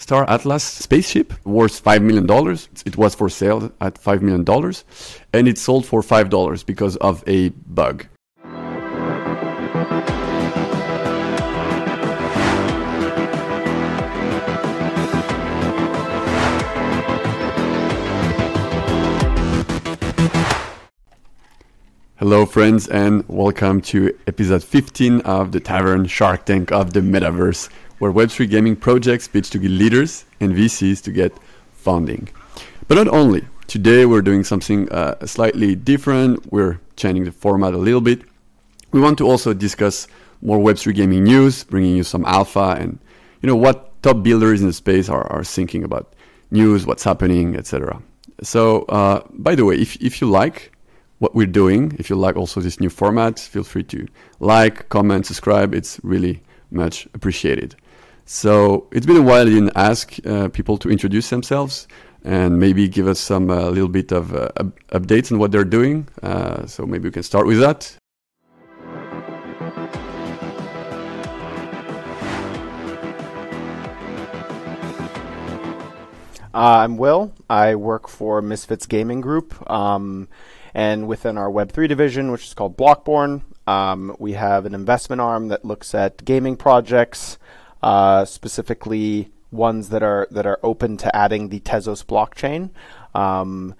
Star Atlas spaceship worth $5 million. It was for sale at $5 million and it sold for $5 because of a bug. Hello, friends, and welcome to episode 15 of the Tavern Shark Tank of the Metaverse where Web3 gaming projects pitch to leaders and VCs to get funding. But not only. Today we're doing something uh, slightly different. We're changing the format a little bit. We want to also discuss more Web3 gaming news, bringing you some alpha and you know what top builders in the space are, are thinking about news, what's happening, etc. So, uh, by the way, if, if you like what we're doing, if you like also this new format, feel free to like, comment, subscribe. It's really much appreciated. So it's been a while I didn't ask uh, people to introduce themselves and maybe give us some uh, little bit of uh, updates on what they're doing. Uh, so maybe we can start with that. Uh, I'm Will. I work for Misfits Gaming Group. Um, and within our Web3 division, which is called Blockborn, um, we have an investment arm that looks at gaming projects, uh, specifically ones that are that are open to adding the Tezos blockchain. Um,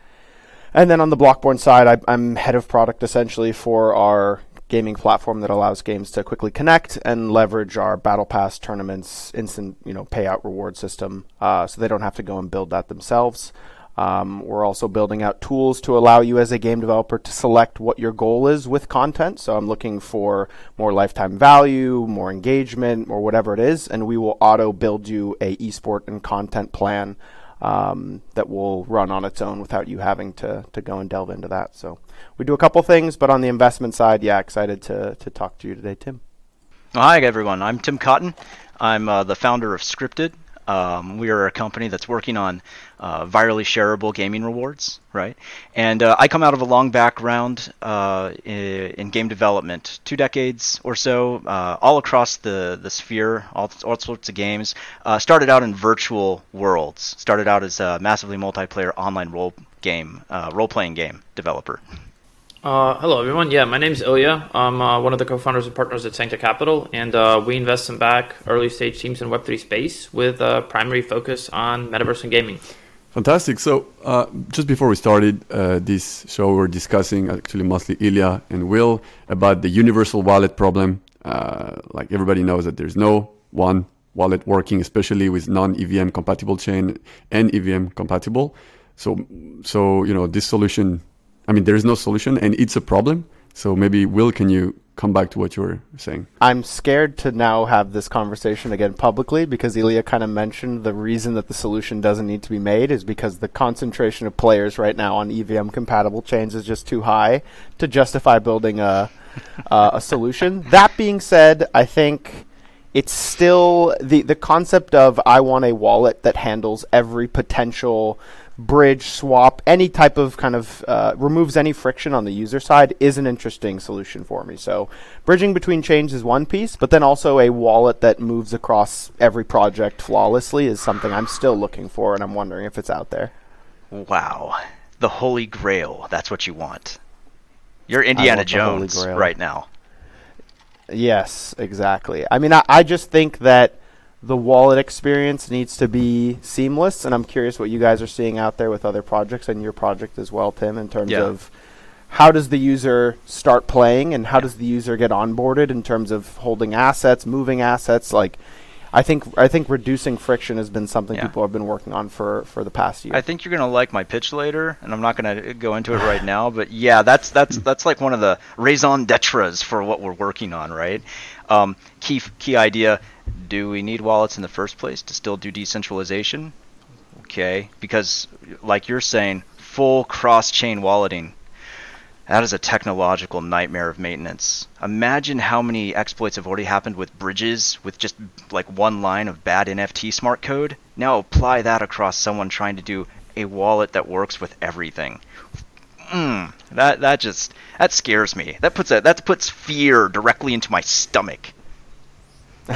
and then on the Blockborn side, I, am head of product essentially for our gaming platform that allows games to quickly connect and leverage our battle pass tournaments instant you know payout reward system uh, so they don't have to go and build that themselves um, we're also building out tools to allow you as a game developer to select what your goal is with content. So I'm looking for more lifetime value, more engagement, or whatever it is, and we will auto build you a esport and content plan um, that will run on its own without you having to to go and delve into that. So we do a couple things, but on the investment side, yeah, excited to to talk to you today, Tim. Hi everyone, I'm Tim Cotten. I'm uh, the founder of Scrypted, um, we are a company that's working on uh, virally shareable gaming rewards, right? And uh, I come out of a long background uh, in, game development, two decades or so, uh, all across the, the sphere, all, all sorts of games. Uh, started out in virtual worlds. Started out as a massively multiplayer online role game, uh, role playing game developer. Uh, hello, everyone. Yeah, my name is Ilya. I'm uh, one of the co-founders and partners at Sanctor Capital, and uh, we invest in back early stage teams in Web3 space with a primary focus on metaverse and gaming. Fantastic. So, uh, just before we started uh, this show, we were discussing actually mostly Ilya and Will about the universal wallet problem. Uh, like everybody knows that there's no one wallet working, especially with non-EVM compatible chain and EVM compatible. So, so you know, this solution I mean, there is no solution and it's a problem. So maybe, Will, can you come back to what you were saying? I'm scared to now have this conversation again publicly because Ilya kind of mentioned the reason that the solution doesn't need to be made is because the concentration of players right now on EVM compatible chains is just too high to justify building a, uh, a solution. That being said, I think it's still the the concept of I want a wallet that handles every potential bridge, swap, any type of kind of uh, removes any friction on the user side is an interesting solution for me. So bridging between chains is one piece, but then also a wallet that moves across every project flawlessly is something I'm still looking for, and I'm wondering if it's out there. Wow, the holy grail. That's what you want. You're Indiana Jones right now. Yes, exactly. I mean, I, I just think that the wallet experience needs to be seamless and i'm curious what you guys are seeing out there with other projects and your project as well tim in terms yeah. of how does the user start playing and how does the user get onboarded in terms of holding assets moving assets like I think I think reducing friction has been something yeah. people have been working on for, for the past year. I think you're gonna like my pitch later, and I'm not gonna go into it right now. But yeah, that's that's that's like one of the raison d'etres for what we're working on, right? Um, key key idea: Do we need wallets in the first place to still do decentralization? Okay, because like you're saying, full cross-chain walleting that is a technological nightmare of maintenance. Imagine how many exploits have already happened with bridges with just like one line of bad NFT smart code. Now apply that across someone trying to do a wallet that works with everything. Mm, that that just that scares me. That puts a that puts fear directly into my stomach.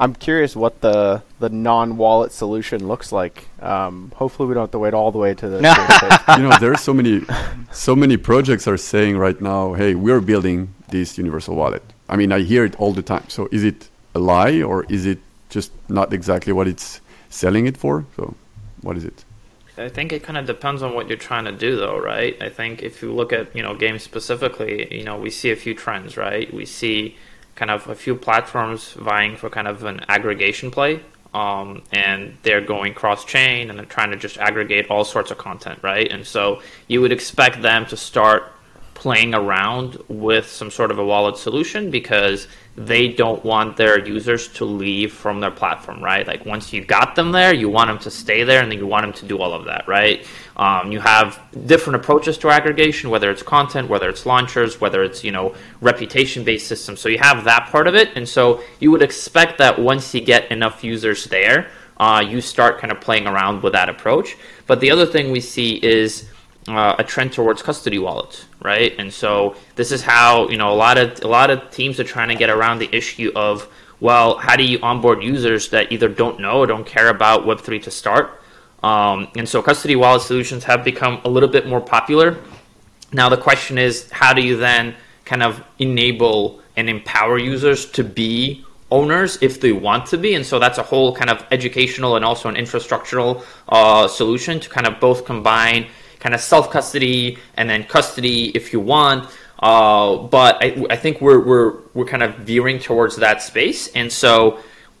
I'm curious what the the non-wallet solution looks like. Um, hopefully, we don't have to wait all the way to the. you know, there are so many, so many projects are saying right now, "Hey, we're building this universal wallet." I mean, I hear it all the time. So, is it a lie or is it just not exactly what it's selling it for? So, what is it? I think it kind of depends on what you're trying to do, though, right? I think if you look at you know games specifically, you know we see a few trends, right? We see kind of a few platforms vying for kind of an aggregation play, um, and they're going cross chain and they're trying to just aggregate all sorts of content, right? And so you would expect them to start playing around with some sort of a wallet solution because they don't want their users to leave from their platform, right? Like once you got them there, you want them to stay there, and then you want them to do all of that, right? Um, you have different approaches to aggregation, whether it's content, whether it's launchers, whether it's you know reputation-based systems. So you have that part of it, and so you would expect that once you get enough users there, uh, you start kind of playing around with that approach. But the other thing we see is uh, a trend towards custody wallets, right? And so this is how you know a lot of a lot of teams are trying to get around the issue of well, how do you onboard users that either don't know or don't care about Web three to start? Um, and so custody wallet solutions have become a little bit more popular. Now the question is, how do you then kind of enable and empower users to be owners if they want to be. And so that's a whole kind of educational and also an infrastructural uh, solution to kind of both combine kind of self custody and then custody if you want. Uh, but I, I think we're, we're, we're kind of veering towards that space. And so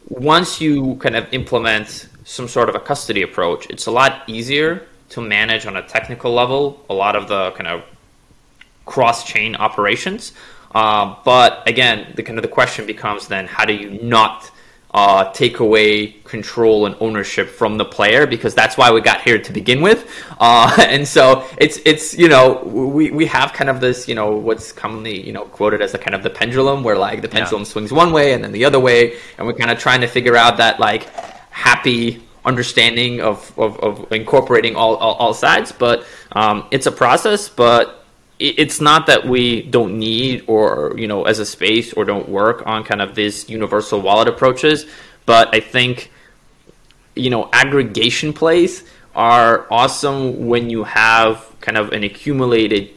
once you kind of implement some sort of a custody approach, it's a lot easier to manage on a technical level a lot of the kind of cross chain operations. Uh, but again, the kind of the question becomes then how do you not uh, take away control and ownership from the player because that's why we got here to begin with. Uh, and so it's it's you know we, we have kind of this you know what's commonly you know quoted as a kind of the pendulum where like the pendulum yeah. swings one way and then the other way, and we're kind of trying to figure out that like happy understanding of, of, of incorporating all, all, all sides. But um, it's a process, but it's not that we don't need or you know as a space or don't work on kind of these universal wallet approaches but i think you know aggregation plays are awesome when you have kind of an accumulated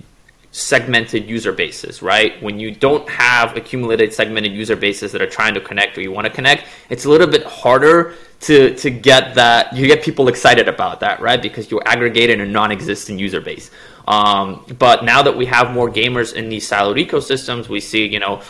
segmented user bases, right? When you don't have accumulated segmented user bases that are trying to connect or you want to connect, it's a little bit harder to to get that you get people excited about that, right? Because you're aggregating a non-existent user base. Um, but now that we have more gamers in these siloed ecosystems, we see, you know,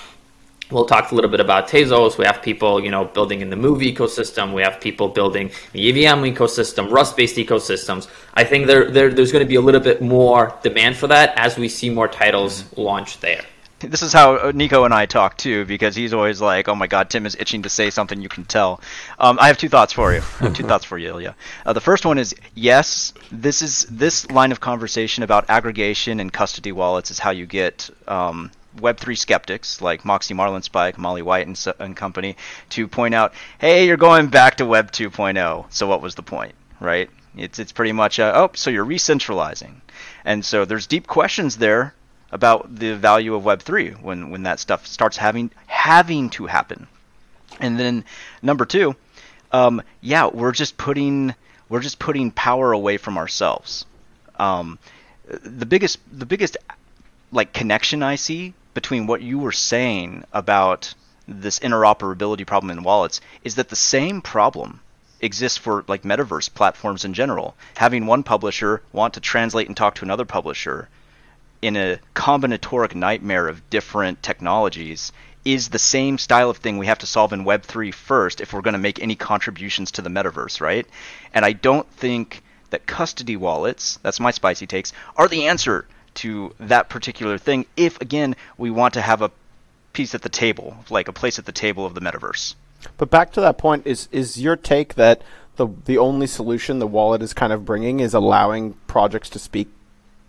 we'll talk a little bit about Tezos. We have people, you know, building in the Move ecosystem. We have people building the EVM ecosystem, Rust-based ecosystems. I think there, there there's going to be a little bit more demand for that as we see more titles launch there this is how uh, Nico and I talk too, because he's always like, "Oh my God, Tim is itching to say something." You can tell. Um, I have two thoughts for you. two thoughts for you, Ilya. Uh, the first one is yes, this is this line of conversation about aggregation and custody wallets is how you get um, Web3 skeptics like Moxie Marlinspike, Molly White, and, and company to point out, "Hey, you're going back to Web 2.0. So what was the point, right?" It's it's pretty much, uh, oh, so you're re-centralizing, and so there's deep questions there about the value of Web3 when, when that stuff starts having having to happen. And then number two, um, yeah, we're just putting we're just putting power away from ourselves. Um, the biggest the biggest like connection I see between what you were saying about this interoperability problem in wallets is that the same problem exists for like metaverse platforms in general. Having one publisher want to translate and talk to another publisher in a combinatoric nightmare of different technologies is the same style of thing we have to solve in Web3 first if we're going to make any contributions to the metaverse, right? And I don't think that custody wallets, that's my spicy takes, are the answer to that particular thing if, again, we want to have a piece at the table, like a place at the table of the metaverse. But back to that point, is, is your take that the, the only solution the wallet is kind of bringing is allowing projects to speak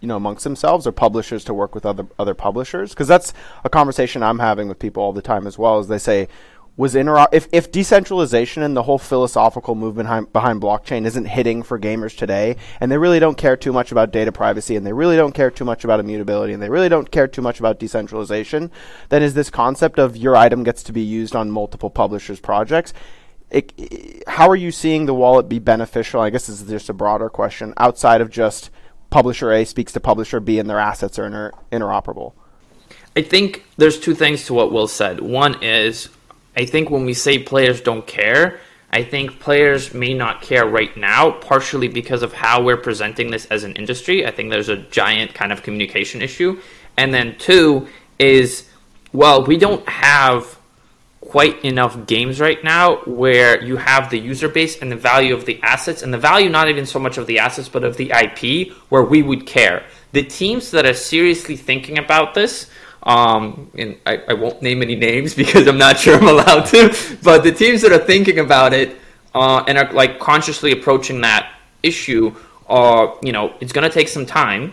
you know amongst themselves or publishers to work with other other publishers because that's a conversation I'm having with people all the time as well as they say was inter- if, if decentralization and the whole philosophical movement behind, blockchain isn't hitting for gamers today, and they really don't care too much about data privacy, and they really don't care too much about immutability, and they really don't care too much about decentralization, then is this concept of your item gets to be used on multiple publishers' projects. It, it, how are you seeing the wallet be beneficial? I guess this is just a broader question outside of just publisher A speaks to publisher B and their assets are inter- interoperable. I think there's two things to what Will said. One is I think when we say players don't care, I think players may not care right now, partially because of how we're presenting this as an industry. I think there's a giant kind of communication issue. And then two is, well, we don't have quite enough games right now where you have the user base and the value of the assets, and the value not even so much of the assets, but of the IP, where we would care. The teams that are seriously thinking about this um, and I, I won't name any names because I'm not sure I'm allowed to. But the teams that are thinking about it uh, and are like consciously approaching that issue are, you know, it's going to take some time,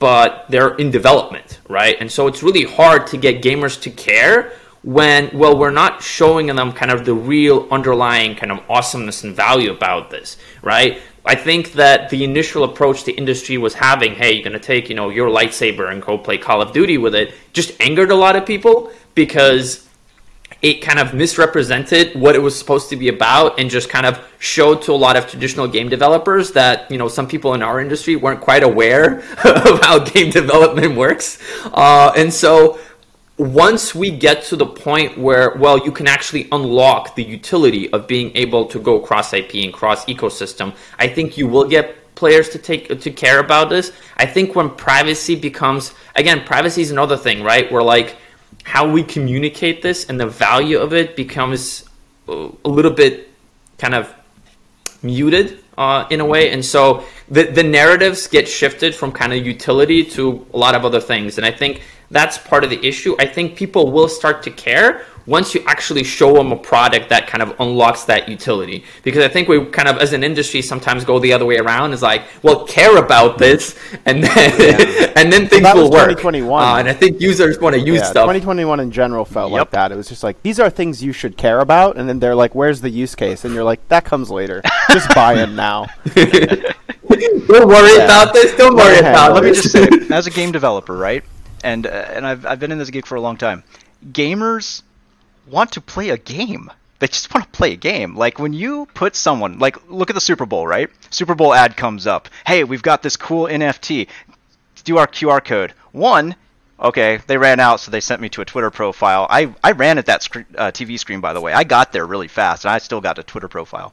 but they're in development, right? And so it's really hard to get gamers to care when, well, we're not showing them kind of the real underlying kind of awesomeness and value about this, right? I think that the initial approach the industry was having, hey, you're going to take, you know, your lightsaber and go play Call of Duty with it, just angered a lot of people because it kind of misrepresented what it was supposed to be about and just kind of showed to a lot of traditional game developers that you know some people in our industry weren't quite aware of how game development works. Uh, and so once we get to the point where, well, you can actually unlock the utility of being able to go cross IP and cross ecosystem, I think you will get players to take to care about this. I think when privacy becomes again, privacy is another thing, right? Where like how we communicate this and the value of it becomes a little bit kind of muted uh, in a way, and so the the narratives get shifted from kind of utility to a lot of other things, and I think that's part of the issue. I think people will start to care once you actually show them a product that kind of unlocks that utility. Because I think we kind of, as an industry, sometimes go the other way around. Is like, well, care about this, and then yeah. and then things well, will work. 2021, uh, and I think users want to use yeah, stuff. 2021 in general felt yep. like that. It was just like these are things you should care about, and then they're like, "Where's the use case?" And you're like, "That comes later. just buy them now." Don't worry yeah. about this. Don't worry about. Let me just say, as a game developer, right? And uh, and I've I've been in this gig for a long time. Gamers want to play a game. They just want to play a game. Like when you put someone like look at the Super Bowl, right? Super Bowl ad comes up. Hey, we've got this cool NFT. Let's Do our QR code. One, okay, they ran out, so they sent me to a Twitter profile. I, I ran at that sc- uh, TV screen, by the way. I got there really fast, and I still got a Twitter profile.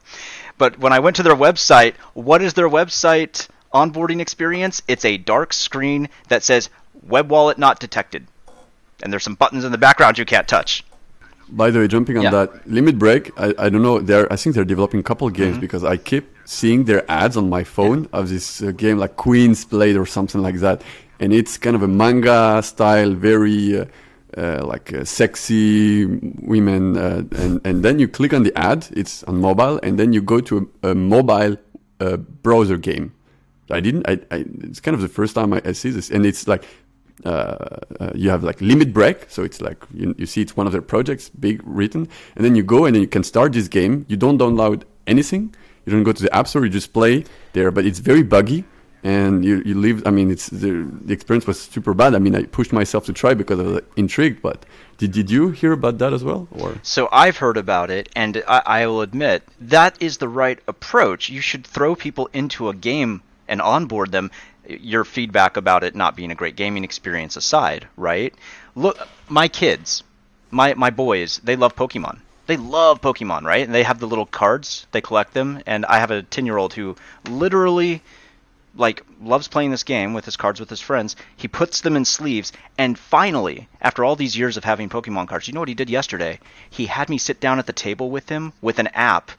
But when I went to their website, what is their website onboarding experience? It's a dark screen that says web wallet not detected. And there's some buttons in the background you can't touch. By the way, jumping on yeah. that, Limit Break, I, I don't know, they're, I think they're developing a couple games mm-hmm. because I keep seeing their ads on my phone of this uh, game like Queen's Blade or something like that. And it's kind of a manga style, very uh, uh, like uh, sexy women. Uh, and, and then you click on the ad, it's on mobile, and then you go to a, a mobile uh, browser game. I didn't. I, I, it's kind of the first time I, I see this, and it's like uh, uh, you have like limit break. So it's like you, you see it's one of their projects big written and then you go and then you can start this game. You don't download anything. You don't go to the app store. You just play there. But it's very buggy and you, you leave i mean it's the, the experience was super bad. I mean i pushed myself to try because i was like, intrigued but did, did you hear about that as well or? So i've heard about it and I, I will admit that is the right approach. You should throw people into a game and onboard them your feedback about it not being a great gaming experience aside, right? Look, my kids, my my boys, they love Pokemon. They love Pokemon, right? And they have the little cards, they collect them, and I have a 10-year-old who literally like loves playing this game with his cards with his friends. He puts them in sleeves, and finally, after all these years of having Pokemon cards, you know what he did yesterday? He had me sit down at the table with him with an app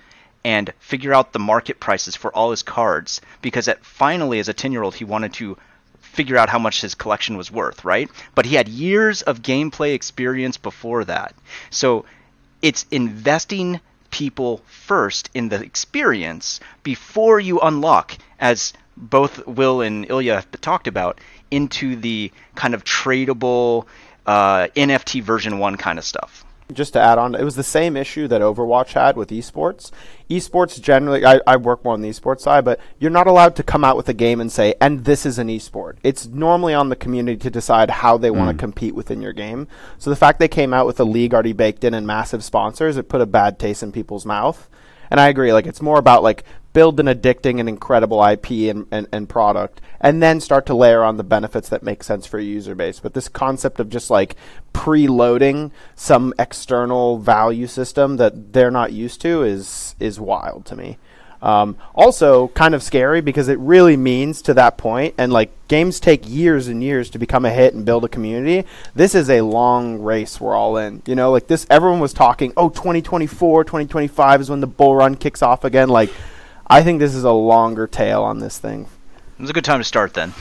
and figure out the market prices for all his cards because at, finally as a 10 year old he wanted to figure out how much his collection was worth right? But he had years of gameplay experience before that. So it's investing people first in the experience before you unlock as both will and ilya have talked about into the kind of tradable uh, nft version 1 kind of stuff just to add on, it was the same issue that Overwatch had with esports. Esports generally, I, I work more on the esports side, but you're not allowed to come out with a game and say, and this is an esport. It's normally on the community to decide how they want to mm. compete within your game. So the fact they came out with a league already baked in and massive sponsors, it put a bad taste in people's mouth. And I agree, like it's more about like build an addicting and incredible IP and, and, and product, and then start to layer on the benefits that make sense for your user base. But this concept of just like preloading some external value system that they're not used to is is wild to me. Um, also, kind of scary because it really means to that point, and like games take years and years to become a hit and build a community. This is a long race we're all in. You know, like this, everyone was talking, oh, 2024, 2025 is when the bull run kicks off again. Like, I think this is a longer tail on this thing. It's a good time to start then.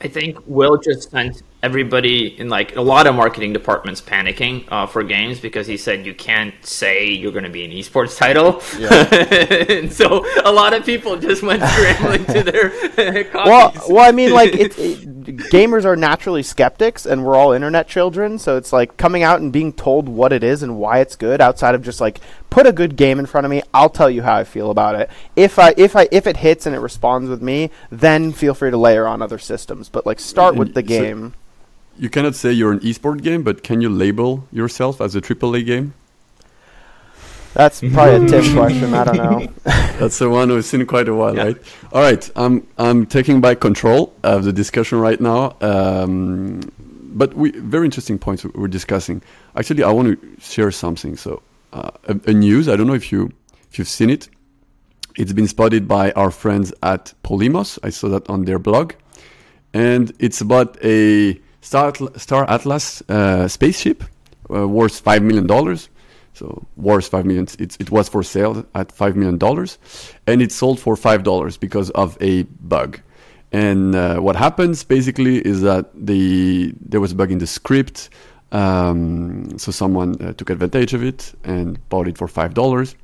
I think Will just sent everybody in like a lot of marketing departments panicking uh, for games because he said you can't say you're going to be an esports title. Yeah. and so a lot of people just went scrambling to their copies. Well, well, I mean, like it, it, gamers are naturally skeptics, and we're all internet children. So it's like coming out and being told what it is and why it's good, outside of just like put a good game in front of me. I'll tell you how I feel about it. If I if I if it hits and it responds with me, then feel free to layer on other systems. But like start with the game. So you cannot say you're an esport game, but can you label yourself as a AAA game? That's probably a Tim question. I don't know. That's the one we've seen quite a while, yeah. right? All right, I'm I'm taking back control of the discussion right now. Um, but we very interesting points we're discussing. Actually, I want to share something. So, uh, a, a, news. I don't know if you if you've seen it. It's been spotted by our friends at Polemos. I saw that on their blog, and it's about a Star, Star Atlas uh, spaceship uh, worth five million dollars. So worth five million. It, it was for sale at five million dollars, and it sold for five dollars because of a bug. And uh, what happens basically is that the there was a bug in the script. Um, so someone uh, took advantage of it and bought it for five dollars.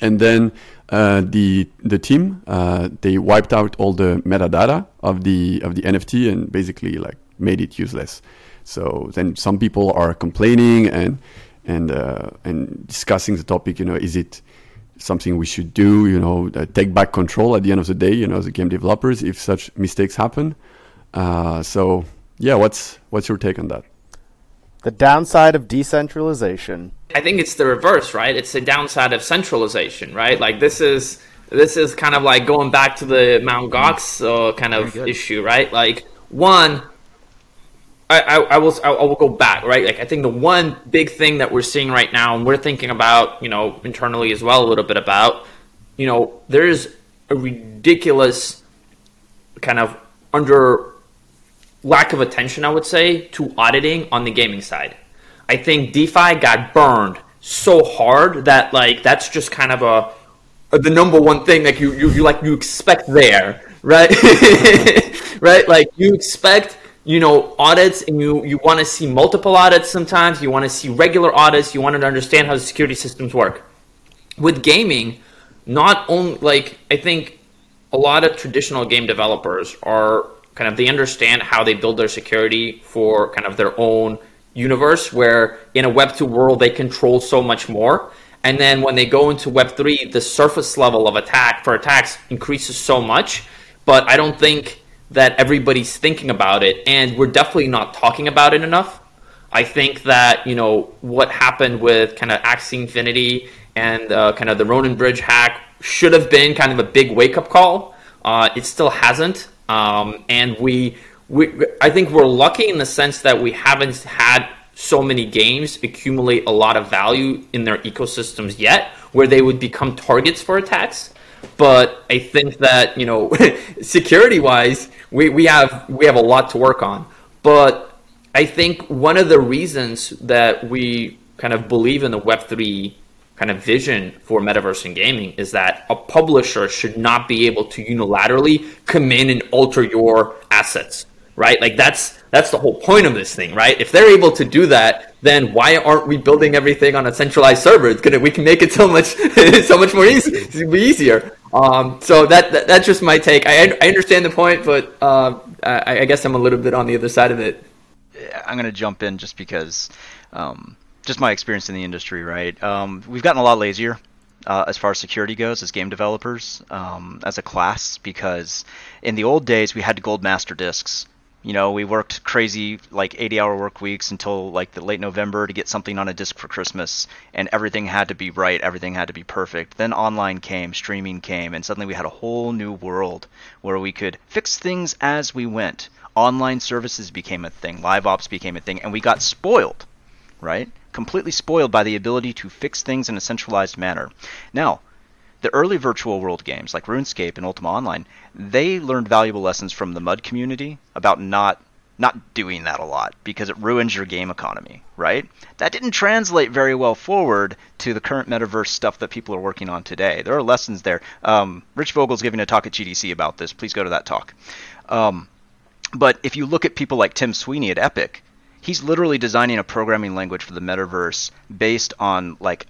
And then uh, the the team uh, they wiped out all the metadata of the of the NFT and basically like made it useless. So then some people are complaining and and uh, and discussing the topic. You know, is it something we should do? You know, uh, take back control at the end of the day. You know, as a game developers, if such mistakes happen. Uh, so yeah, what's what's your take on that? The downside of decentralization. I think it's the reverse, right? It's the downside of centralization, right? Like this is this is kind of like going back to the Mount Gox uh, kind of issue, right? Like one, I, I, I, will I will go back right. Like I think the one big thing that we're seeing right now, and we're thinking about, you know, internally as well, a little bit about, you know, there is a ridiculous kind of under lack of attention, I would say, to auditing on the gaming side. I think DeFi got burned so hard that like that's just kind of a, the number one thing that you, you, you like you expect there, right? right? Like you expect you know audits and you you want to see multiple audits sometimes you want to see regular audits you want to understand how the security systems work. With gaming not only like i think a lot of traditional game developers are kind of they understand how they build their security for kind of their own universe where in a web 2 world they control so much more. And then when they go into web 3 the surface level of attack for attacks increases so much. But i don't think that everybody's thinking about it, and we're definitely not talking about it enough. I think that you know what happened with kind of Axie Infinity and uh, kind of the Ronin Bridge hack should have been kind of a big wake up call. Uh, it still hasn't, um, and we, we I think we're lucky in the sense that we haven't had so many games accumulate a lot of value in their ecosystems yet, where they would become targets for attacks. But I think that you know, security wise, we, we have we have a lot to work on. But I think one of the reasons that we kind of believe in the Web three kind of vision for metaverse and gaming is that a publisher should not be able to unilaterally come in and alter your assets right like that's that's the whole point of this thing right if they're able to do that then why aren't we building everything on a centralized server it's gonna we can make it so much so much more easy easier um, so that, that, that's just my take. I, I understand the point, but uh, I, I, guess I'm a little bit on the other side of it. I'm to jump in just because um, just my experience in the industry, right? Um, we've gotten a lot lazier uh, as far as security goes as game developers um, as a class because in the old days we had gold master discs. You know, we worked crazy like 80 hour work weeks until like the late November to get something on a disc for Christmas, and everything had to be right, everything had to be perfect. Then online came, streaming came, and suddenly we had a whole new world where we could fix things as we went. Online services became a thing, live ops became a thing, and we got spoiled, right? Completely spoiled by the ability to fix things in a centralized manner. Now, the early virtual world games like RuneScape and Ultima Online, they learned valuable lessons from the MUD community about not not doing that a lot because it ruins your game economy, right? That didn't translate very well forward to the current metaverse stuff that people are working on today. There are lessons there. Um, Rich Vogel's giving a talk at GDC about this. Please go to that talk. Um, but if you look at people like Tim Sweeney at Epic, he's literally designing a programming language for the metaverse based on like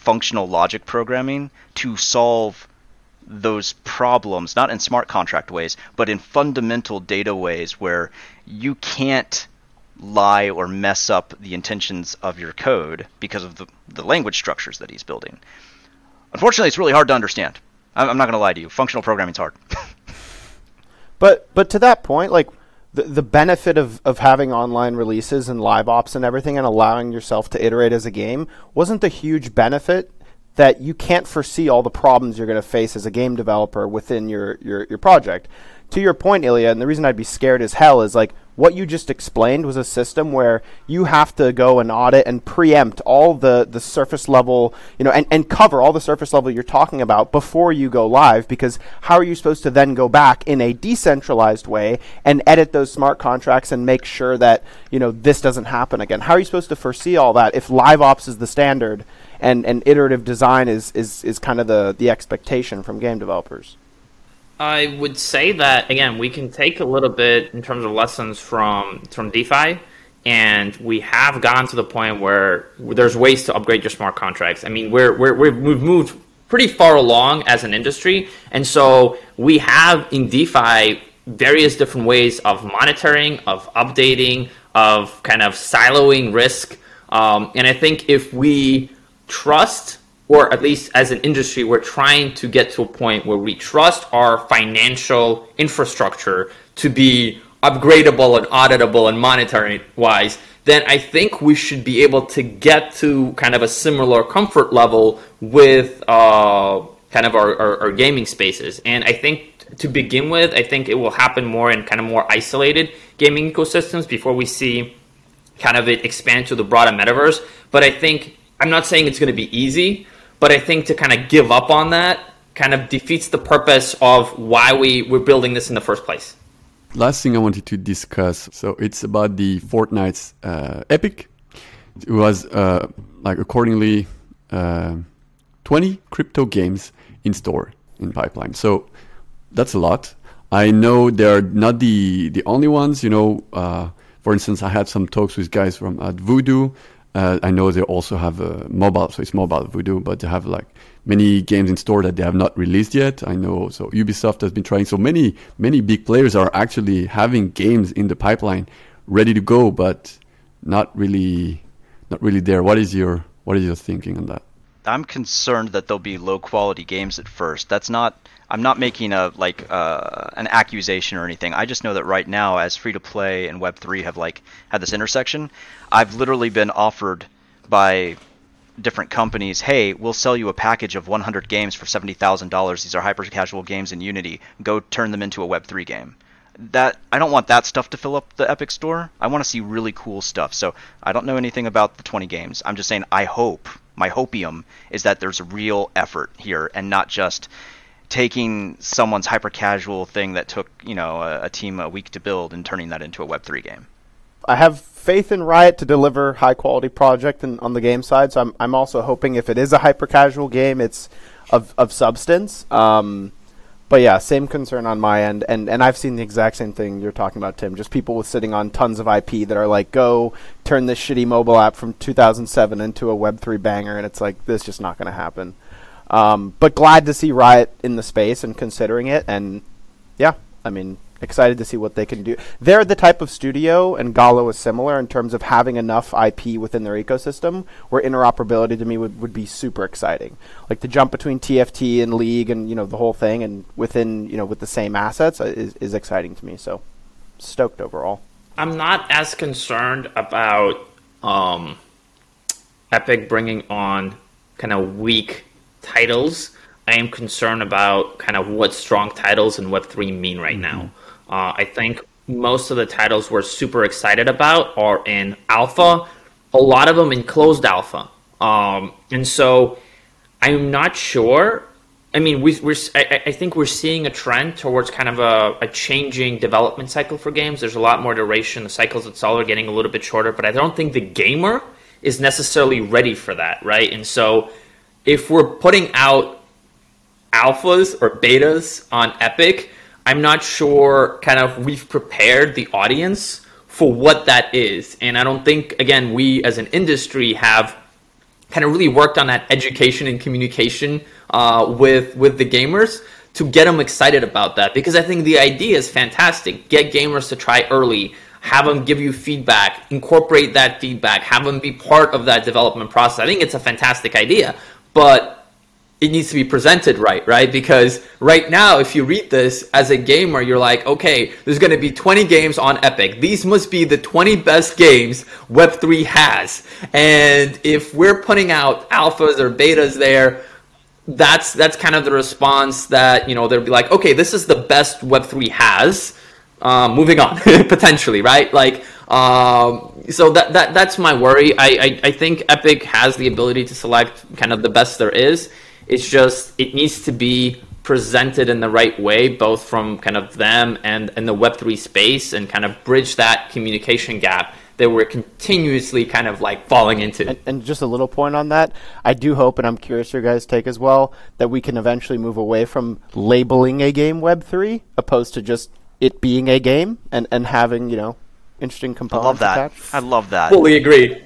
functional logic programming to solve those problems, not in smart contract ways, but in fundamental data ways where you can't lie or mess up the intentions of your code because of the, the language structures that he's building. Unfortunately, it's really hard to understand. I'm, I'm not going to lie to you. Functional programming is hard. but but to that point, like the, the benefit of, of having online releases and live ops and everything and allowing yourself to iterate as a game wasn't the huge benefit that you can't foresee all the problems you're going to face as a game developer within your, your, your project. To your point, Ilya, and the reason I'd be scared as hell is like what you just explained was a system where you have to go and audit and preempt all the, the surface level, you know, and, and cover all the surface level you're talking about before you go live because how are you supposed to then go back in a decentralized way and edit those smart contracts and make sure that, you know, this doesn't happen again? How are you supposed to foresee all that if live ops is the standard and, and iterative design is, is, is kind of the, the expectation from game developers? I would say that again, we can take a little bit in terms of lessons from from DeFi, and we have gotten to the point where there's ways to upgrade your smart contracts. I mean, we're, we're we've moved pretty far along as an industry, and so we have in DeFi various different ways of monitoring, of updating, of kind of siloing risk. Um, and I think if we trust or at least as an industry, we're trying to get to a point where we trust our financial infrastructure to be upgradable and auditable and monetary wise, then I think we should be able to get to kind of a similar comfort level with uh, kind of our, our, our gaming spaces. And I think to begin with, I think it will happen more in kind of more isolated gaming ecosystems before we see kind of it expand to the broader metaverse. But I think I'm not saying it's going to be easy, but I think to kind of give up on that kind of defeats the purpose of why we were building this in the first place. Last thing I wanted to discuss. So it's about the Fortnite's uh, Epic. It was uh, like accordingly uh, 20 crypto games in store in pipeline. So that's a lot. I know they're not the the only ones. You know, uh, for instance, I had some talks with guys from at Voodoo uh, I know they also have a mobile, so it's mobile Voodoo, but they have like many games in store that they have not released yet. I know so Ubisoft has been trying. So many many big players are actually having games in the pipeline ready to go, but not really not really there. What is your what is your thinking on that? I'm concerned that there'll be low quality games at first. That's not I'm not making a like uh, an accusation or anything. I just know that right now, as free to play and Web three have like had this intersection, I've literally been offered by different companies, hey, we'll sell you a package of 100 games for seventy thousand dollars. These are hyper casual games in Unity. Go turn them into a Web three game. That I don't want that stuff to fill up the Epic store. I want to see really cool stuff. So I don't know anything about the 20 games. I'm just saying I hope my hopium is that there's a real effort here and not just taking someone's hyper casual thing that took you know a, a, team a week to build and turning that into a Web three game. I have faith in Riot to deliver high quality project in, on the game side. So I'm I'm also hoping if it is a hyper casual game, it's of of substance. Um, but yeah, same concern on my end, and and I've seen the exact same thing you're talking about, Tim. Just people with sitting on tons of IP that are like, go turn this shitty mobile app from 2007 into a Web3 banger, and it's like this just not going to happen. Um, but glad to see Riot in the space and considering it. And yeah, I mean, excited to see what they can do. They're the type of studio, and Galo is similar in terms of having enough IP within their ecosystem where interoperability to me would, would be super exciting. Like to jump between TFT and League and you know the whole thing, and within you know with the same assets uh, is, is exciting to me. So stoked overall. I'm not as concerned about um, Epic bringing on kind of weak titles. I am concerned about kind of what strong titles in Web3 mean right mm-hmm. now. Uh, I think most of the titles we're super excited about are in alpha, a lot of them in closed alpha. Um, and so I'm not sure. I mean, we, are I, I, think we're seeing a trend towards kind of a, a, changing development cycle for games. There's a lot more duration. The cycles itself are getting a little bit shorter, but I don't think the gamer is necessarily ready for that, right? And so if we're putting out alphas or betas on Epic, I'm not sure kind of we've prepared the audience for what that is. And I don't think, again, we as an industry have kind of really worked on that education and communication uh, with with the gamers to get them excited about that because I think the idea is fantastic. Get gamers to try early, have them give you feedback, incorporate that feedback, have them be part of that development process. I think it's a fantastic idea, but it needs to be presented right, right? Because right now, if you read this as a gamer, you're like, okay, there's going to be 20 games on Epic. These must be the 20 best games Web3 has. And if we're putting out alphas or betas there, that's that's kind of the response that you know they'll be like, okay, this is the best Web3 has. Um, moving on, potentially, right? Like, um, so that that that's my worry. I, I I think Epic has the ability to select kind of the best there is it's just it needs to be presented in the right way, both from kind of them and, and the Web3 space, and kind of bridge that communication gap that we're continuously kind of like falling into. And, and, just a little point on that, I do hope, and I'm curious your guys' take as well, that we can eventually move away from labeling a game Web3 opposed to just it being a game and, and having, you know, interesting components. I love that. Attached. I love that. Fully agree.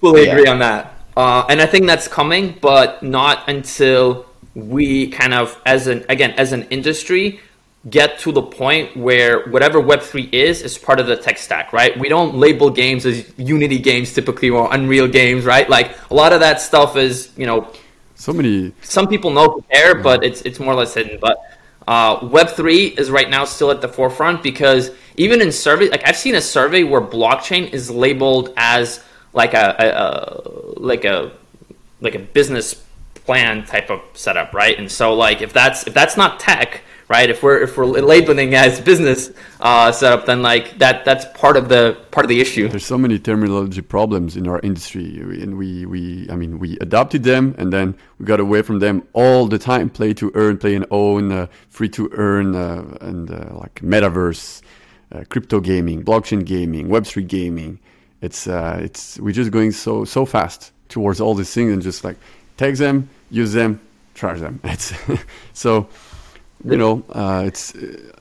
Fully yeah. agree on that. Uh, and I think that's coming, but not until we kind of, as an again, as an industry, get to the point where whatever Web3 is is part of the tech stack, right? We don't label games as Unity games typically or Unreal games, right? Like a lot of that stuff is, you know, so many. Some people know there, but it's it's more or less hidden. But uh, Web3 is right now still at the forefront because even in survey, like I've seen a survey where blockchain is labeled as like a, a, a like a like a business plan type of setup, right? And so like if that's if that's not tech, right? If we're if we're labeling as business uh, setup, then like that that's part of the part of the issue. There's so many terminology problems in our industry, and we we I mean we adopted them, and then we got away from them all the time. Play to earn, play and own, uh, free to earn, uh, and uh, like metaverse, crypto gaming, blockchain gaming, Web three gaming it's uh, it's we're just going so so fast towards all these things and just like take them, use them, trash them. It's so you know uh, it's uh,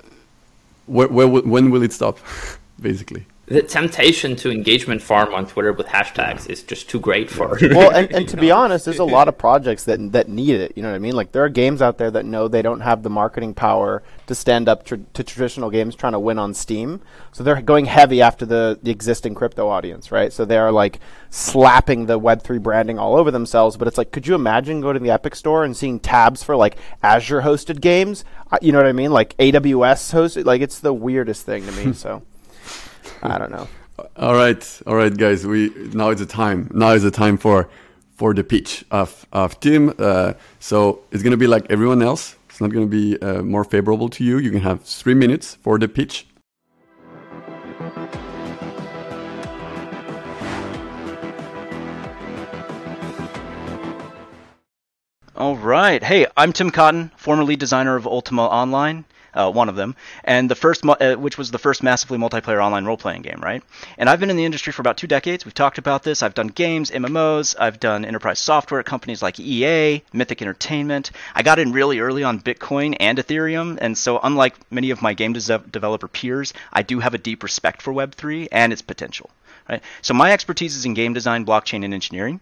where, where, when will it stop, basically the temptation to engagement farm on Twitter with hashtags is just too great for. well, and, and to be honest, there's a lot of projects that that need it. You know what I mean? Like there are games out there that know they don't have the marketing power to stand up tr- to traditional games trying to win on Steam, so they're going heavy after the the existing crypto audience, right? So they are like slapping the Web three branding all over themselves. But it's like, could you imagine going to the Epic Store and seeing tabs for like Azure hosted games? Uh, you know what I mean? Like AWS hosted. Like it's the weirdest thing to me. so. I don't know. All right, all right, guys. We now is the time. Now is the time for for the pitch of of Tim. Uh, so it's gonna be like everyone else. It's not gonna be uh, more favorable to you. You can have three minutes for the pitch. All right. Hey, I'm Tim Cotten, former lead designer of Ultima Online uh, one of them, and the first, uh, which was the first massively multiplayer online role-playing game, right? And I've been in the industry for about two decades. We've talked about this. I've done games, MMOs. I've done enterprise software at companies like EA, Mythic Entertainment. I got in really early on Bitcoin and Ethereum, and so unlike many of my game de- developer peers, I do have a deep respect for Web3 and its potential. Right? So my expertise is in game design, blockchain, and engineering.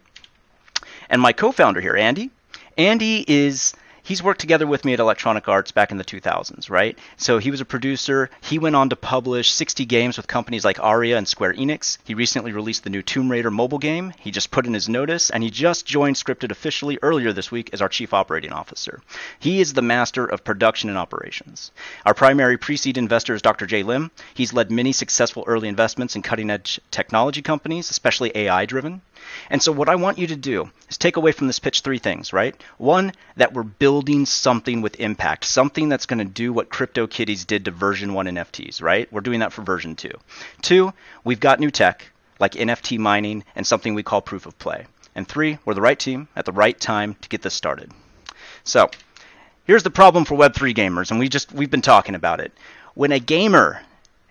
And my co-founder here, Andy, Andy is he's worked together with me at Electronic Arts back in the 2000s, right? So he was a producer. He went on to publish 60 games with companies like Aria and Square Enix. He recently released the new Tomb Raider mobile game. He just put in his notice, and he just joined Scrypted officially earlier this week as our chief operating officer. He is the master of production and operations. Our primary pre-seed investor is Dr. Jay Lim. He's led many successful early investments in cutting-edge technology companies, especially AI-driven. And so, what I want you to do is take away from this pitch three things, right? One, that we're building something with impact, something that's going to do what CryptoKitties did to version 1 NFTs, right? We're doing that for version 2. Two, we've got new tech like NFT mining and something we call proof of play. And three, we're the right team at the right time to get this started. So, here's the problem for Web3 gamers, and we just we've been talking about it. When a gamer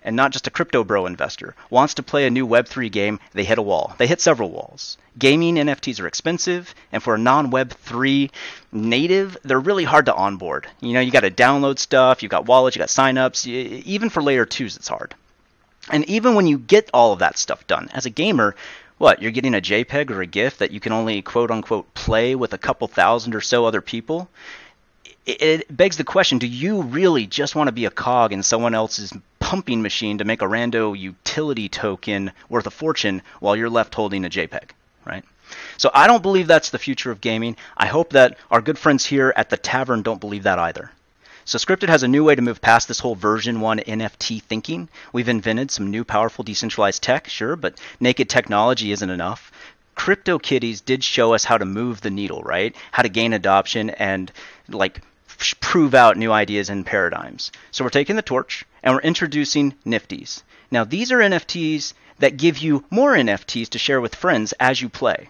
and not just a crypto bro investor, wants to play a new Web3 game, they hit a wall. They hit several walls. Gaming NFTs are expensive, and for a non Web3 native, they're really hard to onboard. You know, you got to download stuff, you got wallets, you got signups. Even for layer twos, it's hard. And even when you get all of that stuff done, as a gamer, what, you're getting a JPEG or a GIF that you can only quote unquote play with a couple thousand or so other people? It begs the question do you really just want to be a cog in someone else's pumping machine to make a rando utility token worth a fortune while you're left holding a JPEG, right? So I don't believe that's the future of gaming. I hope that our good friends here at the tavern don't believe that either. So Scrypted has a new way to move past this whole version 1 NFT thinking. We've invented some new powerful decentralized tech, sure, but naked technology isn't enough. CryptoKitties did show us how to move the needle, right? How to gain adoption and like prove out new ideas and paradigms. So we're taking the torch and we're introducing Nifties. Now, these are NFTs that give you more NFTs to share with friends as you play.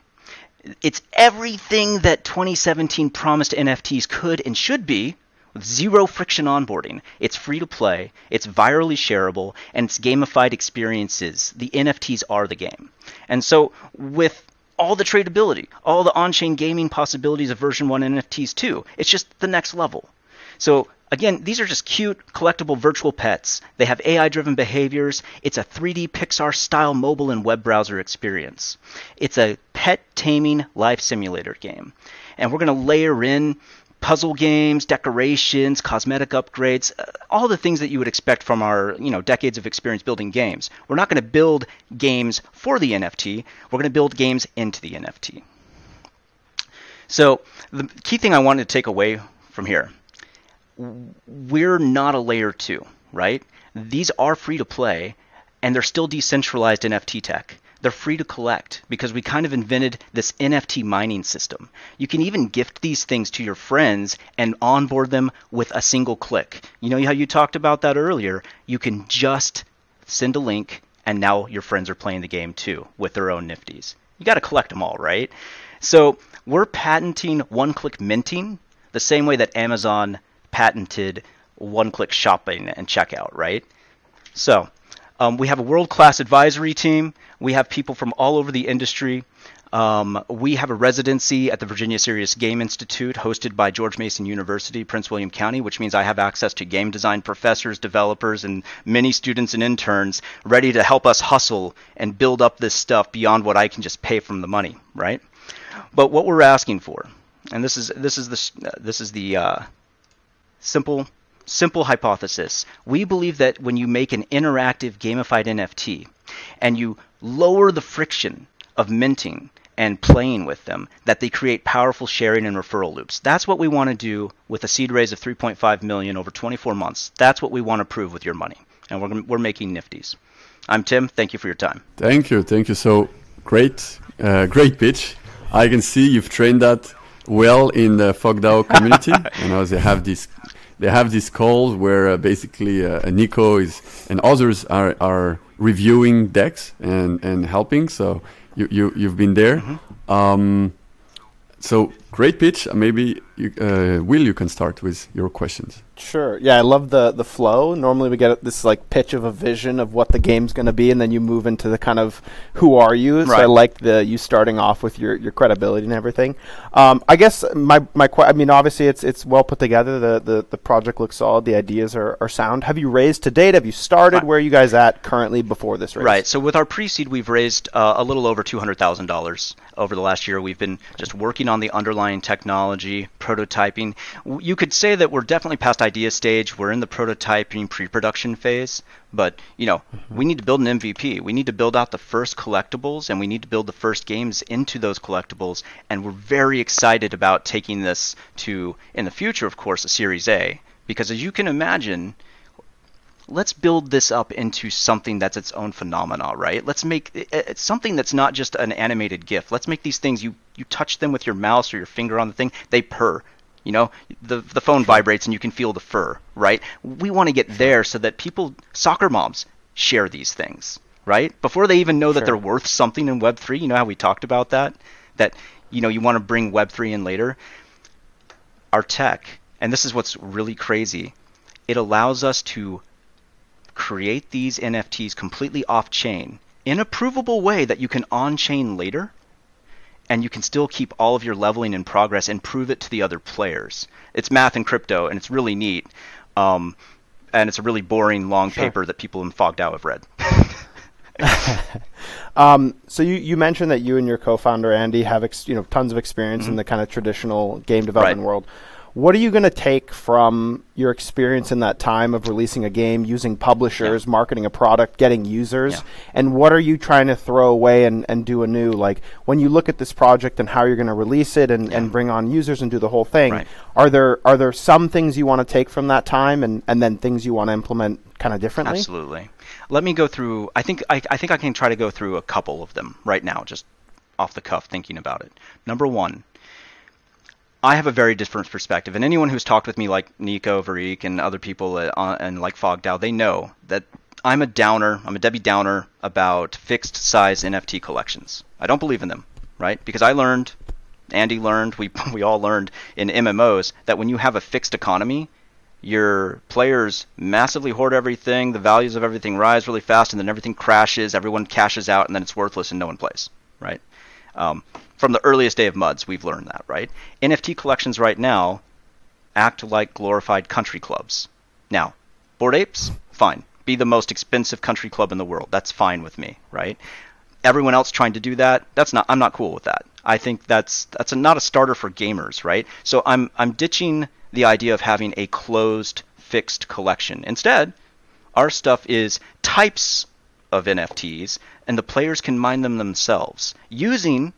It's everything that 2017 promised NFTs could and should be with zero friction onboarding. It's free to play, it's virally shareable, and it's gamified experiences. The NFTs are the game. And so, with all the tradability, all the on-chain gaming possibilities of version 1 NFTs too. It's just the next level. So again, these are just cute collectible virtual pets. They have AI-driven behaviors. It's a 3D Pixar style mobile and web browser experience. It's a pet taming life simulator game. And we're going to layer in puzzle games, decorations, cosmetic upgrades, uh, all the things that you would expect from our, you know, decades of experience building games. We're not going to build games for the NFT. We're going to build games into the NFT. So, the key thing I wanted to take away from here, we're not a layer 2, right? These are free to play and they're still decentralized NFT tech they're free to collect because we kind of invented this NFT mining system. You can even gift these things to your friends and onboard them with a single click. You know how you talked about that earlier? You can just send a link and now your friends are playing the game too with their own nifties. You got to collect them all, right? So, we're patenting one-click minting the same way that Amazon patented one-click shopping and checkout, right? So, um, we have a world class advisory team. We have people from all over the industry. Um, we have a residency at the Virginia Serious Game Institute hosted by George Mason University, Prince William County, which means I have access to game design professors, developers, and many students and interns ready to help us hustle and build up this stuff beyond what I can just pay from the money, right? But what we're asking for, and this is this is the this is the uh, simple simple hypothesis. We believe that when you make an interactive gamified NFT and you lower the friction of minting and playing with them, that they create powerful sharing and referral loops. That's what we want to do with a seed raise of 3.5 million over 24 months. That's what we want to prove with your money, and we're we're making nifties. I'm Tim. Thank you for your time. Thank you, thank you. So great, uh, great pitch. I can see you've trained that well in the FogDAO community. you know, they have this they have these calls where uh, basically uh, Nico is and others are, are reviewing decks and, and helping. So you, you you've been there. Mm -hmm. um, so great pitch. Maybe you, uh, Will you can start with your questions. Sure. Yeah, I love the the flow. Normally we get this like pitch of a vision of what the game's going to be, and then you move into the kind of who are you. Right. So I like the you starting off with your, your credibility and everything. Um, I guess my my qu- I mean obviously it's it's well put together. The the, the project looks solid. The ideas are, are sound. Have you raised to date? Have you started? Where are you guys at currently before this raise? Right. So with our pre-seed, we've raised uh, a little over two hundred thousand dollars over the last year. We've been just working on the underlying technology, prototyping. You could say that we're definitely past idea stage. We're in the prototyping pre-production phase, but you know, mm-hmm. we need to build an MVP. We need to build out the first collectibles and we need to build the first games into those collectibles and we're very excited about taking this to in the future of course a Series A because as you can imagine, let's build this up into something that's its own phenomena, right? Let's make it, something that's not just an animated GIF. Let's make these things you you touch them with your mouse or your finger on the thing, they purr. You know, the the phone vibrates and you can feel the fur, right? We want to get there so that people, soccer moms, share these things, right? Before they even know sure. that they're worth something in Web three. You know how we talked about that, that you know you want to bring Web three in later. Our tech, and this is what's really crazy, it allows us to create these NFTs completely off chain in a provable way that you can on chain later and you can still keep all of your leveling in progress and prove it to the other players. It's math and crypto, and it's really neat. Um, and it's a really boring, long sure. paper that people in Fogged Out have read. um, so you, you mentioned that you and your co-founder Andy have ex- you know tons of experience mm-hmm. in the kind of traditional game development right. world. What are you going to take from your experience in that time of releasing a game, using publishers, yeah. marketing a product, getting users, yeah. and what are you trying to throw away and, and do anew? Like when you look at this project and how you're going to release it and, yeah. and bring on users and do the whole thing, right. are there are there some things you want to take from that time and, and then things you want to implement kind of differently? Absolutely. Let me go through. I think I, I think I can try to go through a couple of them right now, just off the cuff, thinking about it. Number one I have a very different perspective, and anyone who's talked with me, like Nico, Varik, and other people, uh, and like FoggedOut, they know that I'm a downer. I'm a Debbie Downer about fixed size NFT collections. I don't believe in them, right? Because I learned, Andy learned, we we all learned in MMOs that when you have a fixed economy, your players massively hoard everything, the values of everything rise really fast, and then everything crashes, everyone cashes out, and then it's worthless and no one plays, right? Um, from the earliest day of MUDs, we've learned that, right? NFT collections right now act like glorified country clubs. Now, Bored Apes, fine. Be the most expensive country club in the world. That's fine with me, right? Everyone else trying to do that, that's not I'm not cool with that. I think that's that's a, not a starter for gamers, right? So I'm I'm ditching the idea of having a closed fixed collection. Instead, our stuff is types of NFTs and the players can mine them themselves using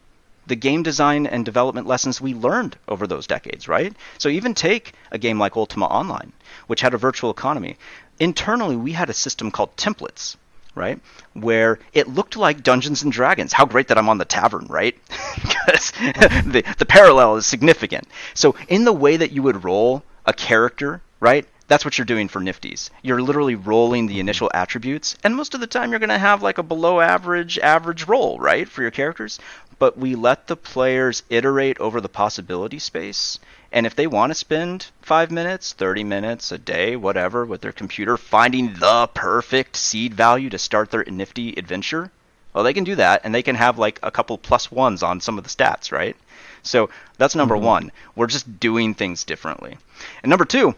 the game design and development lessons we learned over those decades, right? So even take a game like Ultima Online, which had a virtual economy. Internally, we had a system called templates, right? Where it looked like Dungeons and Dragons. How great that I'm on the tavern, right? because the, the parallel is significant. So in the way that you would roll a character, right? That's what you're doing for Nifties. You're literally rolling the mm-hmm. initial attributes, and most of the time you're going to have like a below average, average roll, right, for your characters but we let the players iterate over the possibility space. And if they want to spend five minutes, 30 minutes, a day, whatever, with their computer finding the perfect seed value to start their nifty adventure, well, they can do that and they can have like a couple plus ones on some of the stats, right? So that's number mm-hmm. one. We're just doing things differently. And number two,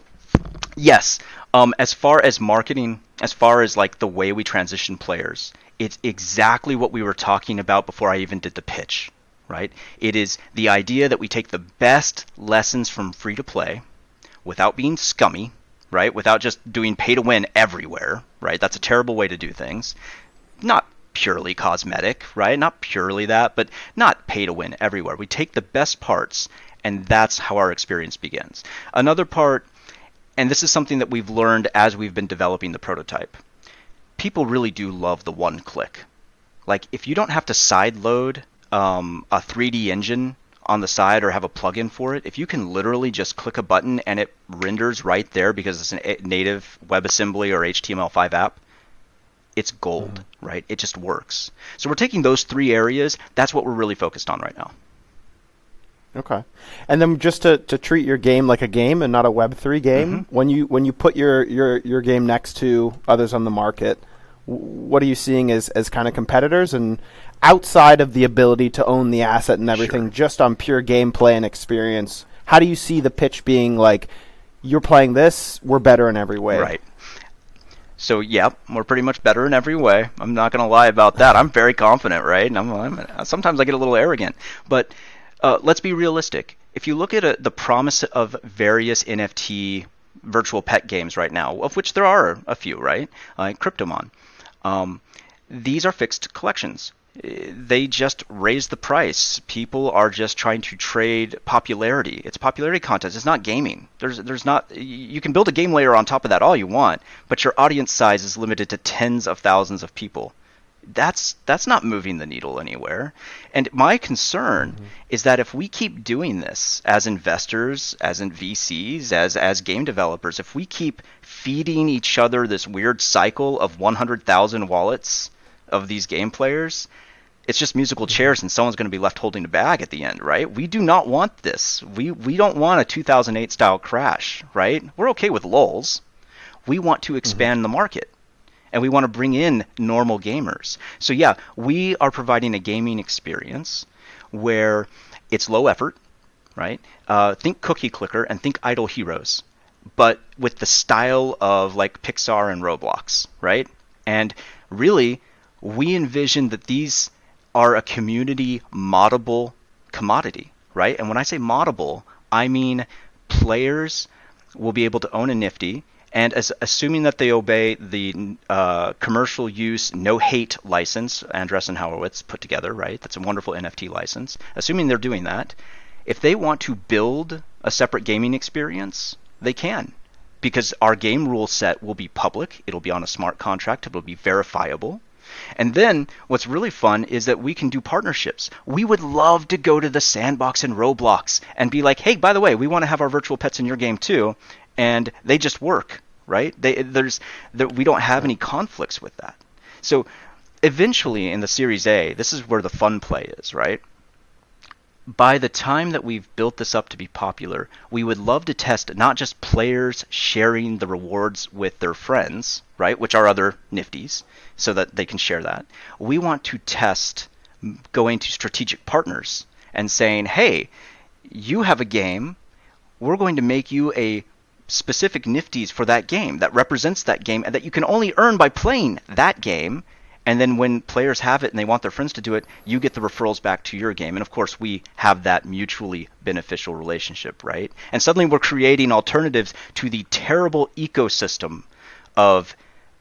yes, um, as far as marketing, as far as like the way we transition players, it's exactly what we were talking about before I even did the pitch, right? It is the idea that we take the best lessons from free to play without being scummy, right? Without just doing pay to win everywhere, right? That's a terrible way to do things. Not purely cosmetic, right? Not purely that, but not pay to win everywhere. We take the best parts, and that's how our experience begins. Another part, and this is something that we've learned as we've been developing the prototype people really do love the one click. Like if you don't have to side load um, a 3D engine on the side or have a plugin for it, if you can literally just click a button and it renders right there because it's a native WebAssembly or HTML5 app, it's gold, mm-hmm. right? It just works. So we're taking those three areas. That's what we're really focused on right now. Okay, and then just to, to treat your game like a game and not a Web three game. Mm-hmm. When you when you put your, your your game next to others on the market, what are you seeing as as kind of competitors and outside of the ability to own the asset and everything, sure. just on pure gameplay and experience? How do you see the pitch being like? You're playing this, we're better in every way. Right. So yeah, we're pretty much better in every way. I'm not going to lie about that. I'm very confident, right? And I'm, I'm, sometimes I get a little arrogant, but uh, let's be realistic. if you look at a, the promise of various NFT virtual pet games right now, of which there are a few, right? Like Cryptomon. Um, these are fixed collections. They just raise the price. People are just trying to trade popularity. It's popularity contest. It's not gaming. There's there's not you can build a game layer on top of that all you want, but your audience size is limited to tens of thousands of people that's that's not moving the needle anywhere. And my concern mm-hmm. is that if we keep doing this as investors, as in VCs, as as game developers, if we keep feeding each other this weird cycle of 100,000 wallets of these game players, it's just musical mm-hmm. chairs and someone's going to be left holding the bag at the end, right? We do not want this. We we don't want a 2008 style crash, right? We're okay with lulls. We want to mm-hmm. expand mm-hmm. the market and we want to bring in normal gamers. So yeah, we are providing a gaming experience where it's low effort, right? Uh, think Cookie Clicker and think Idle Heroes, but with the style of like Pixar and Roblox, right? And really, we envision that these are a community moddable commodity, right? And when I say moddable, I mean players will be able to own a Nifty and as, assuming that they obey the uh, commercial use no hate license Andreessen Horowitz put together, right? That's a wonderful NFT license. Assuming they're doing that, if they want to build a separate gaming experience, they can. Because our game rule set will be public, it'll be on a smart contract, it'll be verifiable. And then what's really fun is that we can do partnerships. We would love to go to the sandbox in Roblox and be like, hey, by the way, we want to have our virtual pets in your game too and they just work, right? They, there's there, we don't have any conflicts with that. So eventually in the Series A, this is where the fun play is, right? By the time that we've built this up to be popular, we would love to test not just players sharing the rewards with their friends, right, which are other nifties, so that they can share that. We want to test going to strategic partners and saying, hey, you have a game, we're going to make you a specific nifties for that game that represents that game and that you can only earn by playing that game. And then when players have it and they want their friends to do it, you get the referrals back to your game. And of course, we have that mutually beneficial relationship, right? And suddenly we're creating alternatives to the terrible ecosystem of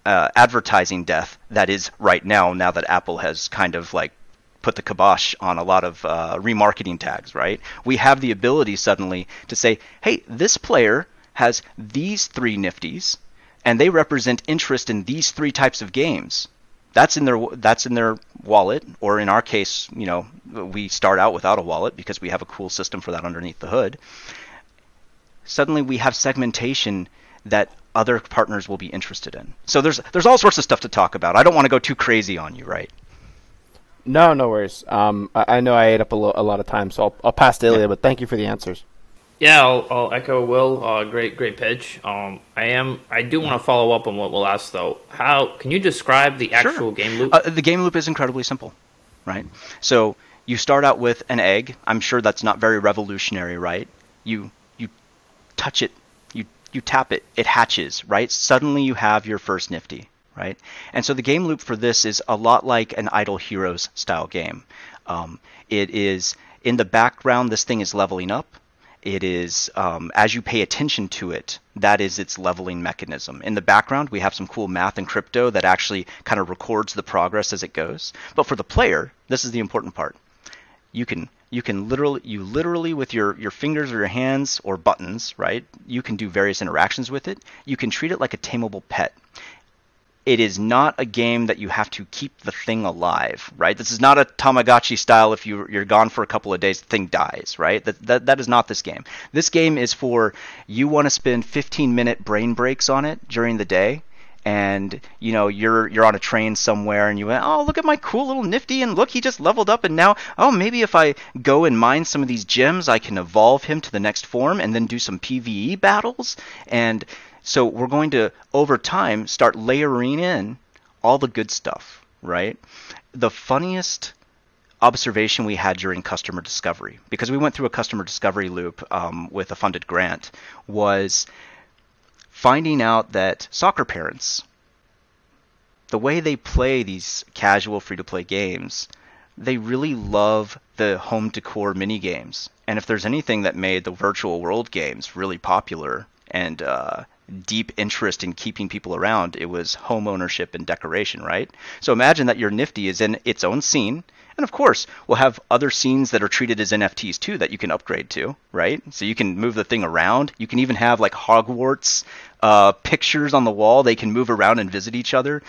uh, advertising death that is right now, now that Apple has kind of like put the kibosh on a lot of uh, remarketing tags, right? We have the ability suddenly to say, hey, this player has these three nifties, and they represent interest in these three types of games. That's in their that's in their wallet, or in our case, you know, we start out without a wallet because we have a cool system for that underneath the hood. Suddenly, we have segmentation that other partners will be interested in. So there's there's all sorts of stuff to talk about. I don't want to go too crazy on you, right? No, no worries. Um, I, I, know I ate up a, lo- a, lot of time, so I'll, I'll pass to Ilya, yeah. but thank you for the answers. Yeah, I'll, I'll echo Will. Uh, great, great pitch. Um, I am. I do want to follow up on what Will asked, though. How can you describe the actual sure. game loop? Uh, the game loop is incredibly simple, right? So you start out with an egg. I'm sure that's not very revolutionary, right? You you touch it, you you tap it, it hatches, right? Suddenly you have your first nifty, right? And so the game loop for this is a lot like an Idle Heroes style game. Um, it is in the background. This thing is leveling up it is um, as you pay attention to it that is its leveling mechanism. In the background we have some cool math and crypto that actually kind of records the progress as it goes. But for the player this is the important part. You can you can literally you literally with your your fingers or your hands or buttons right you can do various interactions with it. You can treat it like a tameable pet it is not a game that you have to keep the thing alive, right? This is not a Tamagotchi style. If you, you're gone for a couple of days, the thing dies, right? That, that, that is not this game. This game is for you want to spend 15 minute brain breaks on it during the day and you know you're you're on a train somewhere and you went oh look at my cool little nifty and look he just leveled up and now oh maybe if I go and mine some of these gems I can evolve him to the next form and then do some PVE battles and so we're going to, over time, start layering in all the good stuff, right? The funniest observation we had during customer discovery, because we went through a customer discovery loop um, with a funded grant, was finding out that soccer parents, the way they play these casual free to play games, they really love the home decor mini games. And if there's anything that made the virtual world games really popular and uh, deep interest in keeping people around, it was home ownership and decoration, right? So imagine that your Nifty is in its own scene. And of course, we'll have other scenes that are treated as NFTs too that you can upgrade to, right? So you can move the thing around. You can even have like Hogwarts uh, pictures on the wall. They can move around and visit each other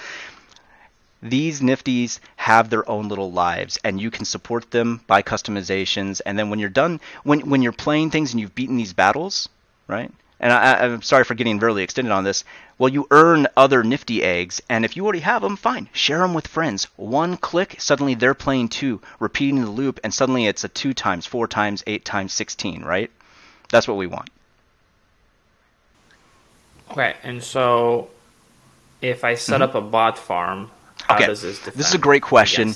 these nifties have their own little lives and you can support them by customizations and then when you're done when when you're playing things and you've beaten these battles right and I, am sorry for getting really extended on this well you earn other nifty eggs and if you already have them fine share them with friends one click suddenly they're playing two repeating the loop and suddenly it's a two times four times eight times 16 right that's what we want okay and so if i set mm-hmm. up a bot farm how okay. this, this is a great question.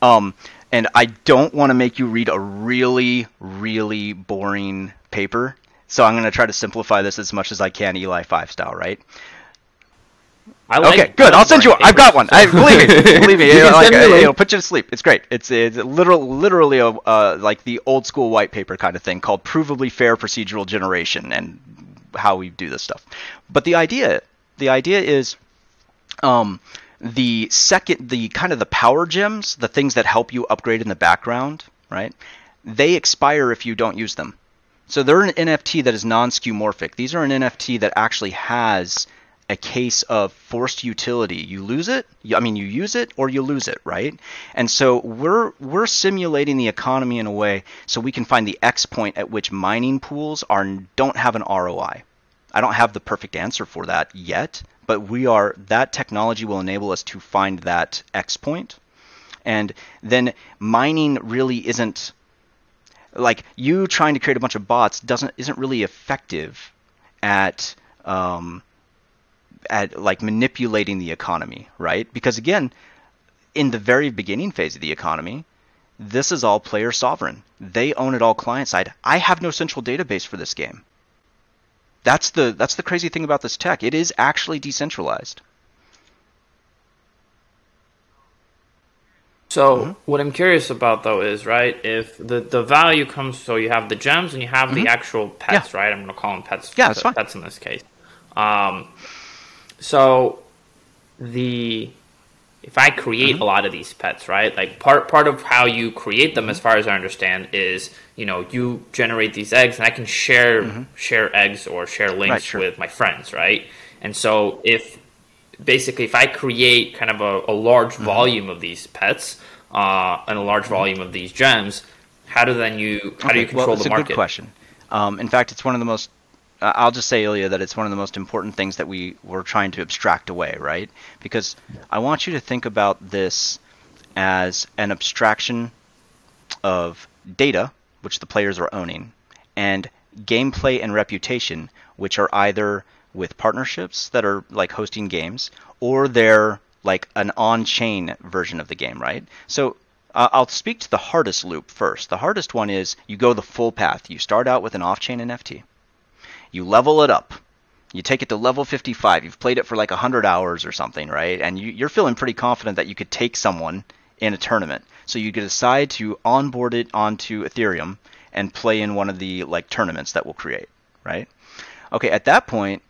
Um, and I don't want to make you read a really, really boring paper. So I'm going to try to simplify this as much as I can, ELI5 style, right? I like okay, good. I'll send you. I've got one. I believe me. Believe me. it'll, like, it'll put you to sleep. It's great. It's it's literal, literally a uh, like the old school white paper kind of thing called provably fair procedural generation and how we do this stuff. But the idea, the idea is, um, the second the kind of the power gems the things that help you upgrade in the background right they expire if you don't use them so they're an nft that is non-skeuomorphic. These are an nft that actually has a case of forced utility. You lose it i mean you use it or you lose it right? And so we're we're simulating the economy in a way so we can find the x point at which mining pools are don't have an roi i. Don't have the perfect answer for that yet but we are that technology will enable us to find that X point. point, and then mining really isn't like you trying to create a bunch of bots doesn't isn't really effective at um, at like manipulating the economy, right? Because again, in the very beginning phase of the economy, this is all player sovereign. They own it all client side. I have no central database for this game. That's the that's the crazy thing about this tech. It is actually decentralized. So mm-hmm. what I'm curious about though is right if the the value comes so you have the gems and you have mm-hmm. the actual pets yeah. right I'm gonna call them pets yeah that's fine. pets in this case um, so the if I create mm-hmm. a lot of these pets, right? Like part part of how you create them, as far as I understand, is you know you generate these eggs, and I can share mm-hmm. share eggs or share links right, sure. with my friends, right? And so if basically if I create kind of a, a large mm-hmm. volume of these pets uh, and a large mm-hmm. volume of these gems, how do then you how okay, do you control well, the market? That's a good question. Um, in fact, it's one of the most I'll just say, Ilya, that it's one of the most important things that we were trying to abstract away, right? Because I want you to think about this as an abstraction of data, which the players are owning, and gameplay and reputation, which are either with partnerships that are like hosting games, or they're like an on-chain version of the game, right? So uh, I'll speak to the hardest loop first. The hardest one is you go the full path. You start out with an off-chain NFT you level it up. You take it to level 55. You've played it for like 100 hours or something, right? And you, are feeling pretty confident that you could take someone in a tournament. So you decide to onboard it onto Ethereum and play in one of the like tournaments that we'll create, right? Okay, at that point,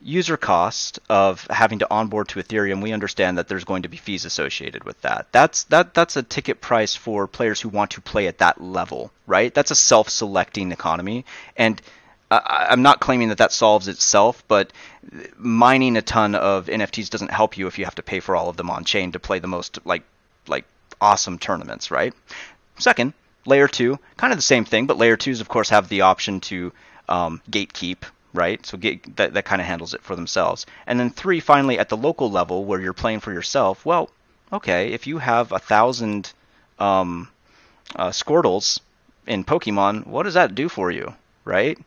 user cost of having to onboard to Ethereum, we understand that there's going to be fees associated with that. That's that that's a ticket price for players who want to play at that level, right? That's a self-selecting economy, and I, am not claiming that that solves itself, but mining a ton of NFTs doesn't help you if you have to pay for all of them on chain to play the most like like awesome tournaments, right? Second, layer two, kind of the same thing, but layer twos of course have the option to um, gatekeep, right? So get, that that kind of handles it for themselves. And then three, finally, at the local level where you're playing for yourself, well, okay, if you have a thousand um, uh, Squirtles in Pokemon, what does that do for you, right?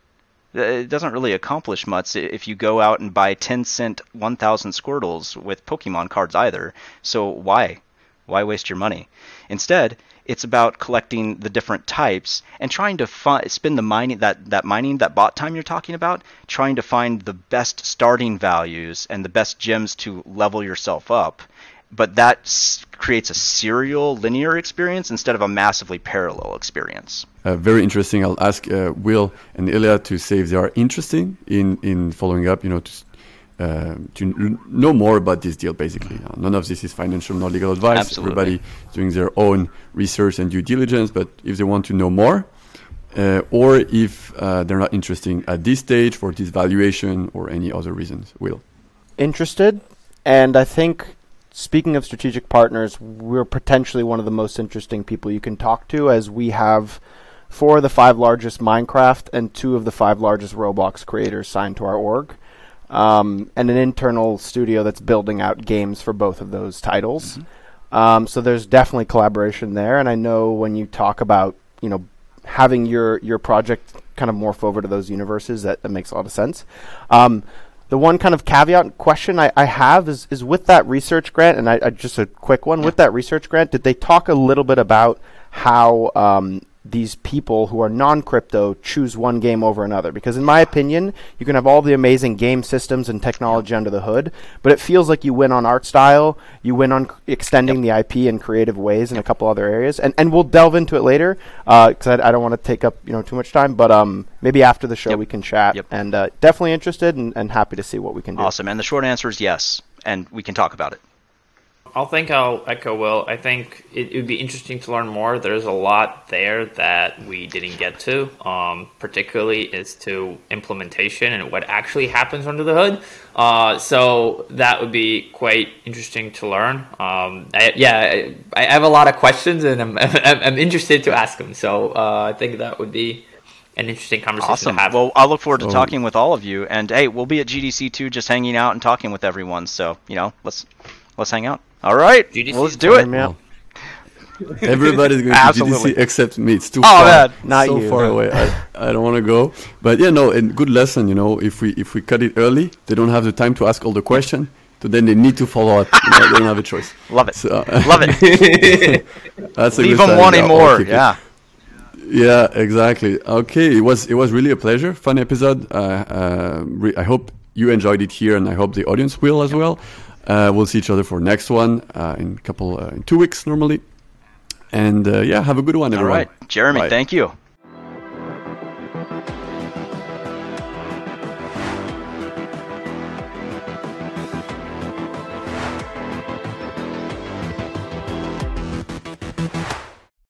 it doesn't really accomplish much if you go out and buy 10 cent 1000 squirtles with pokemon cards either so why why waste your money instead it's about collecting the different types and trying to fi- spend the mining that, that mining that bot time you're talking about trying to find the best starting values and the best gems to level yourself up but that s- creates a serial linear experience instead of a massively parallel experience. Uh, very interesting. I'll ask uh, Will and Ilya to say if they are interested in, in following up, you know, to, uh, to know more about this deal, basically. Uh, none of this is financial nor legal advice. Absolutely. Everybody doing their own research and due diligence, but if they want to know more, uh, or if uh, they're not interested at this stage for this valuation or any other reasons, Will. interested, and I think speaking of strategic partners, we're potentially one of the most interesting people you can talk to, as we have four of the five largest Minecraft and two of the five largest Roblox creators signed to our org, um, and an internal studio that's building out games for both of those titles. Um, so there's definitely collaboration there, and I know when you talk about you know having your your project kind of morph over to those universes, that, that makes a lot of sense. Um, the one kind of caveat question I, I have is, is with that research grant, and I, I just a quick one with that research grant. Did they talk a little bit about how um, these people who are non-crypto choose one game over another? Because in my opinion, you can have all the amazing game systems and technology under the hood, but it feels like you win on art style, you win on c- extending the IP in creative ways in a couple other areas, and and we'll delve into it later because I, I don't want to take up you know too much time, but um maybe after the show Yep. we can chat, Yep. and uh, definitely interested and, and happy to see what we can do. Awesome. And the short answer is yes, and we can talk about it. I'll think I'll echo Will. I think it would be interesting to learn more. There's a lot there that we didn't get to, um, particularly as to implementation and what actually happens under the hood. Uh, so that would be quite interesting to learn. Um, I, yeah, I, I have a lot of questions and I'm, I'm, I'm interested to ask them. So uh, I think that would be an interesting conversation Awesome. to have. Well, I look forward to So- talking with all of you. And hey, we'll be at GDC too, just hanging out and talking with everyone. So you know, let's let's hang out. All right, GDC well, let's do it. Turn out. Everybody's going to Absolutely. GDC except me. It's too Oh, far, man. Not so you. far away. I, I don't want to go. But yeah, no, and good lesson. You know, if we if we cut it early, they don't have the time to ask all the questions. So then they need to follow up. You know, they don't have a choice. Love it. So, Love it. that's a Leave good them wanting Yeah, more. I'll it. Yeah. Yeah, exactly. Okay, it was it was really a pleasure, fun episode. Uh, uh, re- I hope you enjoyed it here, and I hope the audience will as well. Uh, we'll see each other for next one uh, in a couple uh, in two weeks normally. And uh, yeah, have a good one, everyone. right, Jeremie. Bye. Thank you.